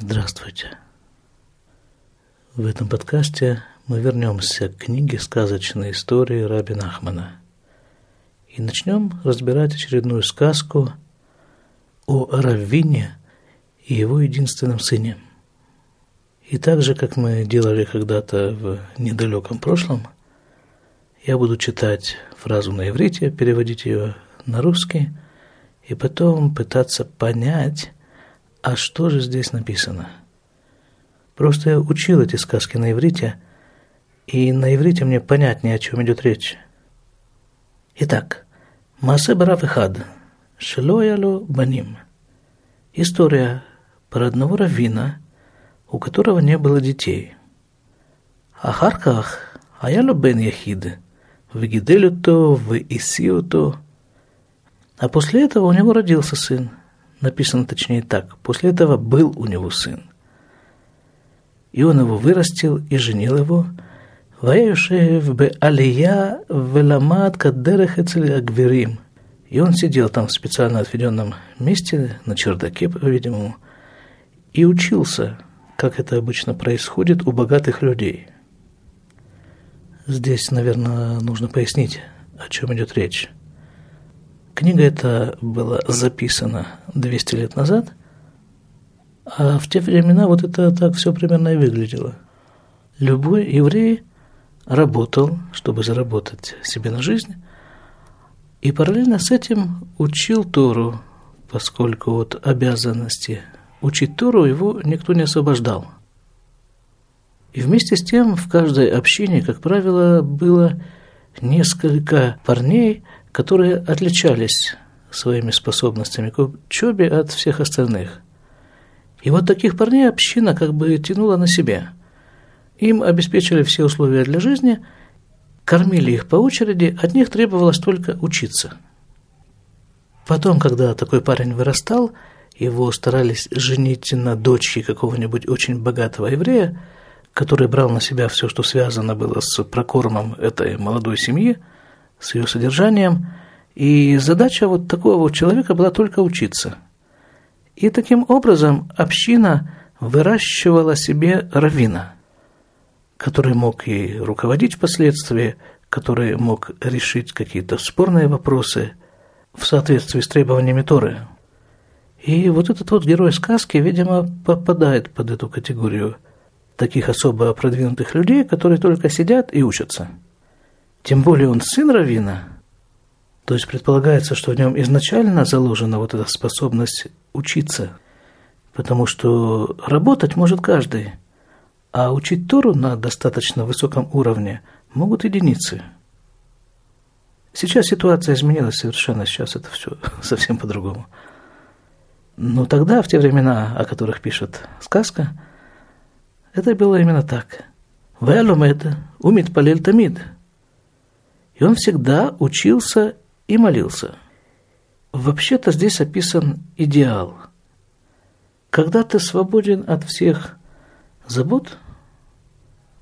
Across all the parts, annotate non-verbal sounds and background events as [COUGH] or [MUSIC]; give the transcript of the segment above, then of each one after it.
Здравствуйте. В этом подкасте мы вернемся к книге «Сказочные истории» Раби Нахмана и начнем разбирать очередную сказку о Раввине и его единственном сыне. И так же, как мы делали когда-то в недалеком прошлом, я буду читать фразу на иврите, переводить ее на русский, и потом пытаться понять, а что же здесь написано? Просто я учил эти сказки на иврите, и на иврите мне понятнее, о чем идет речь. Итак, Масе Барав Ихад, Шелоялу Баним. История про одного раввина, у которого не было детей. Ахарках Аялу Бен Яхид, Вегиделю-то, Веисию-то. А после этого у него родился сын – написано точнее так. После этого был у него сын. И он его вырастил и женил его. Ваяюшев бе алия веламат кадерех агверим. И он сидел там в специально отведенном месте, на чердаке, по-видимому, и учился, как это обычно происходит у богатых людей. Здесь, наверное, нужно пояснить, о чем идет речь. Книга эта была записана 200 лет назад, а в те времена вот это так все примерно и выглядело. Любой еврей работал, чтобы заработать себе на жизнь, и параллельно с этим учил Тору, поскольку от обязанности учить Тору его никто не освобождал. И вместе с тем в каждой общине, как правило, было несколько парней – которые отличались своими способностями к учебе от всех остальных. И вот таких парней община как бы тянула на себя. Им обеспечили все условия для жизни, кормили их по очереди, от них требовалось только учиться. Потом, когда такой парень вырастал, его старались женить на дочке какого-нибудь очень богатого еврея, который брал на себя все, что связано было с прокормом этой молодой семьи – с ее содержанием, и задача вот такого вот человека была только учиться. И таким образом община выращивала себе равина, который мог и руководить впоследствии, который мог решить какие-то спорные вопросы в соответствии с требованиями Торы. И вот этот вот герой сказки, видимо, попадает под эту категорию таких особо продвинутых людей, которые только сидят и учатся – тем более он сын Равина, то есть предполагается, что в нем изначально заложена вот эта способность учиться, потому что работать может каждый, а учить Тору на достаточно высоком уровне могут единицы. Сейчас ситуация изменилась совершенно, сейчас это все [LAUGHS] совсем по-другому. Но тогда, в те времена, о которых пишет сказка, это было именно так. Вэлумед, умит палель тамид – и он всегда учился и молился. Вообще-то здесь описан идеал. Когда ты свободен от всех забот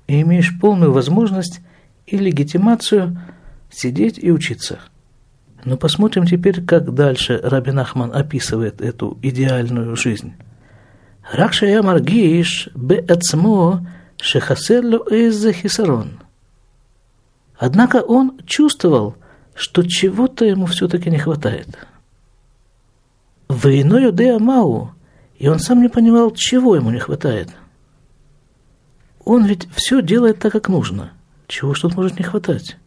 и имеешь полную возможность и легитимацию сидеть и учиться. Но посмотрим теперь, как дальше Рабин Ахман описывает эту идеальную жизнь. Ракшая маргиш бе ацмо шехасерло из хисарон – Однако он чувствовал, что чего-то ему все-таки не хватает. Войною Деа Мау, и он сам не понимал, чего ему не хватает. Он ведь все делает так, как нужно. Чего тут может не хватать?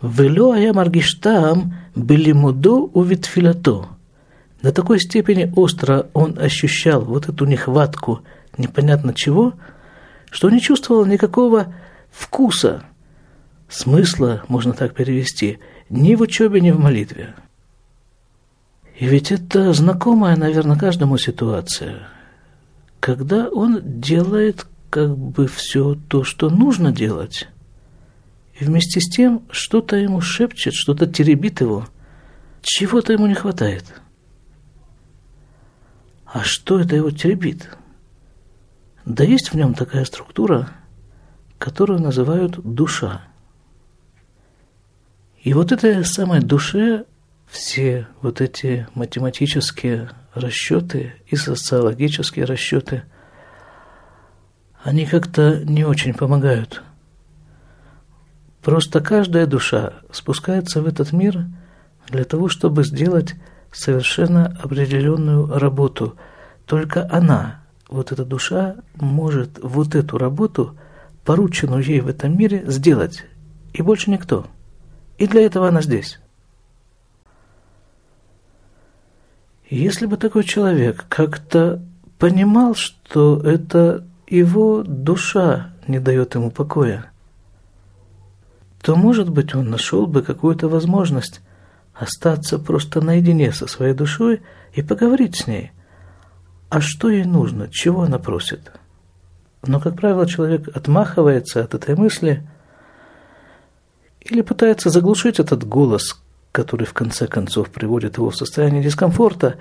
Вело ая маргиштам белимудо увитфилато. До такой степени остро он ощущал вот эту нехватку непонятно чего, что не чувствовал никакого вкуса – смысла, можно так перевести, ни в учебе, ни в молитве. И ведь это знакомая, наверное, каждому ситуация, когда он делает как бы все то, что нужно делать, и вместе с тем что-то ему шепчет, что-то теребит его, чего-то ему не хватает. А что это его теребит? Да есть в нем такая структура, которую называют душа – и вот этой самой душе все вот эти математические расчеты и социологические расчеты, они как-то не очень помогают. Просто каждая душа спускается в этот мир для того, чтобы сделать совершенно определенную работу. Только она, вот эта душа, может вот эту работу, порученную ей в этом мире, сделать. И больше никто. И для этого она здесь. Если бы такой человек как-то понимал, что это его душа не дает ему покоя, то, может быть, он нашел бы какую-то возможность остаться просто наедине со своей душой и поговорить с ней. А что ей нужно, чего она просит? Но, как правило, человек отмахивается от этой мысли или пытается заглушить этот голос, который в конце концов приводит его в состояние дискомфорта.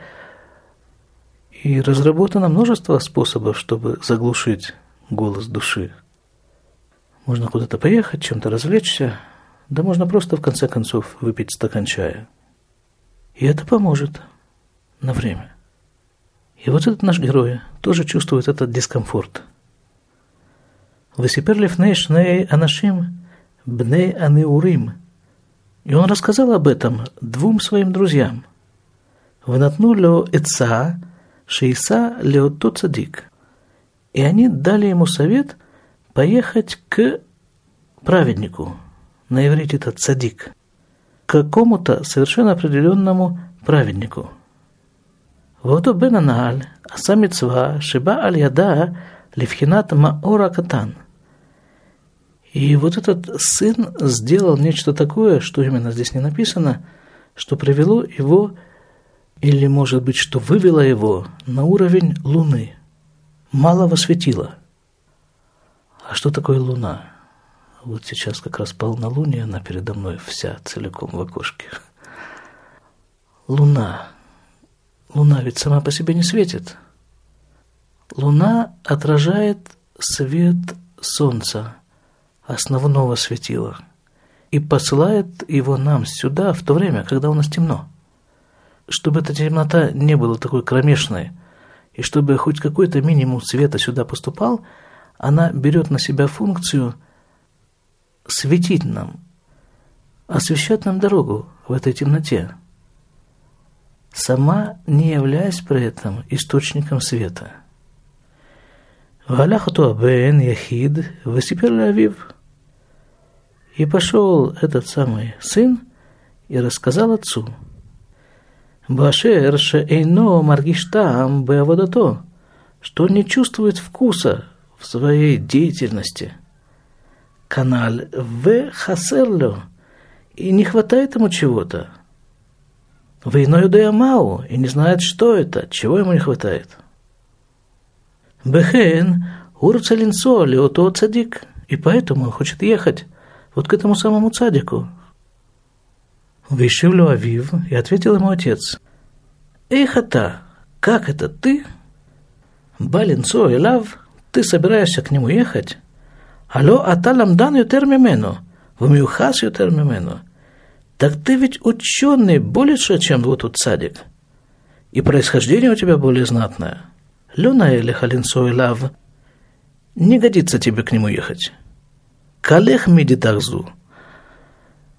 И разработано множество способов, чтобы заглушить голос души. Можно куда-то поехать, чем-то развлечься, да можно просто в конце концов выпить стакан чая. И это поможет на время. И вот этот наш герой тоже чувствует этот дискомфорт. Васипер лифней шней анашим бней анеурим – и он рассказал об этом двум своим друзьям. Вынатну лео эца, шейса лео цадик. И они дали ему совет поехать к праведнику, на иврите это цадик, к какому-то совершенно определенному праведнику. Вот бен аналь, аса митцва, шиба аль яда, левхинат маора катан – и вот этот сын сделал нечто такое, что именно здесь не написано, что привело его, или, может быть, что вывело его на уровень Луны, малого светила. А что такое Луна? Вот сейчас как раз полнолуние, она передо мной вся целиком в окошке. Луна. Луна ведь сама по себе не светит. Луна отражает свет Солнца – основного светила и посылает его нам сюда в то время, когда у нас темно. Чтобы эта темнота не была такой кромешной, и чтобы хоть какой-то минимум света сюда поступал, она берет на себя функцию светить нам, освещать нам дорогу в этой темноте, сама не являясь при этом источником света. והלך אותו הבן יחיד וסיפר לאביו и пошел этот самый сын и рассказал отцу. Башер эйно маргиштам беаводато, что не чувствует вкуса в своей деятельности. Канал в хасерлю, и не хватает ему чего-то. Войною Деямау, и не знает, что это, чего ему не хватает. Бехен урцелинцо леото цадик, и поэтому он хочет ехать вот к этому самому цадику. Вышивлю Авив, и ответил ему отец. Эхата, как это ты? Балинцо и лав, ты собираешься к нему ехать? Алло, аталам дан ютер мимену, вмюхас ютер мимену. Так ты ведь ученый больше, чем вот тут садик. И происхождение у тебя более знатное. Люна или халинцо и лав, не годится тебе к нему ехать. Калех медитахзу.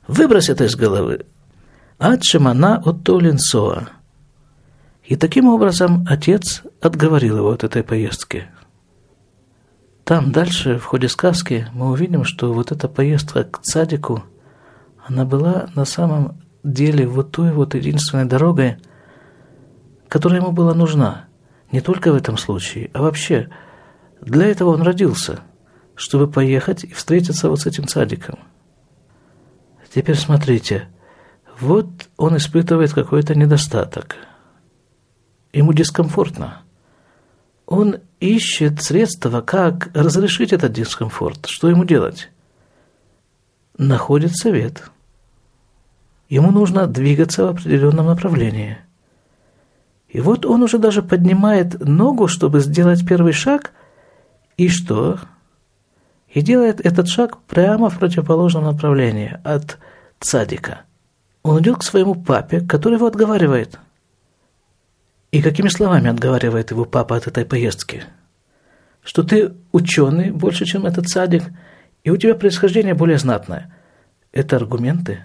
Выбрось это из головы. Ад шимана от толинсоа. И таким образом отец отговорил его от этой поездки. Там дальше, в ходе сказки, мы увидим, что вот эта поездка к цадику, она была на самом деле вот той вот единственной дорогой, которая ему была нужна. Не только в этом случае, а вообще. Для этого он родился – чтобы поехать и встретиться вот с этим цадиком. Теперь смотрите, вот он испытывает какой-то недостаток. Ему дискомфортно. Он ищет средства, как разрешить этот дискомфорт. Что ему делать? Находит совет. Ему нужно двигаться в определенном направлении. И вот он уже даже поднимает ногу, чтобы сделать первый шаг. И что? И делает этот шаг прямо в противоположном направлении от цадика. Он идет к своему папе, который его отговаривает. И какими словами отговаривает его папа от этой поездки? Что ты ученый больше, чем этот садик, и у тебя происхождение более знатное. Это аргументы?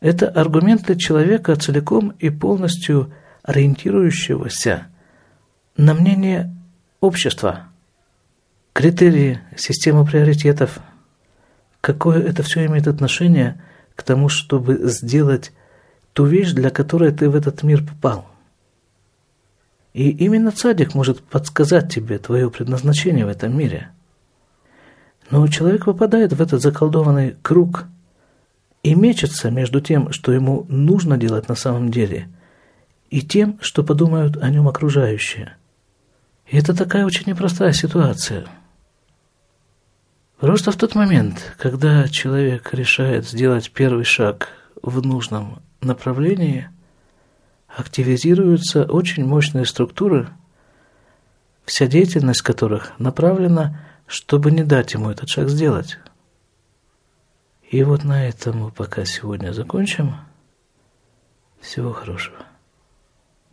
Это аргументы человека целиком и полностью ориентирующегося на мнение общества, критерии, система приоритетов. Какое это все имеет отношение к тому, чтобы сделать ту вещь, для которой ты в этот мир попал? И именно цадик может подсказать тебе твое предназначение в этом мире. Но человек попадает в этот заколдованный круг и мечется между тем, что ему нужно делать на самом деле, и тем, что подумают о нем окружающие. И это такая очень непростая ситуация. Просто в тот момент, когда человек решает сделать первый шаг в нужном направлении – активизируются очень мощные структуры, вся деятельность которых направлена, чтобы не дать ему этот шаг сделать. И вот на этом мы пока сегодня закончим. Всего хорошего.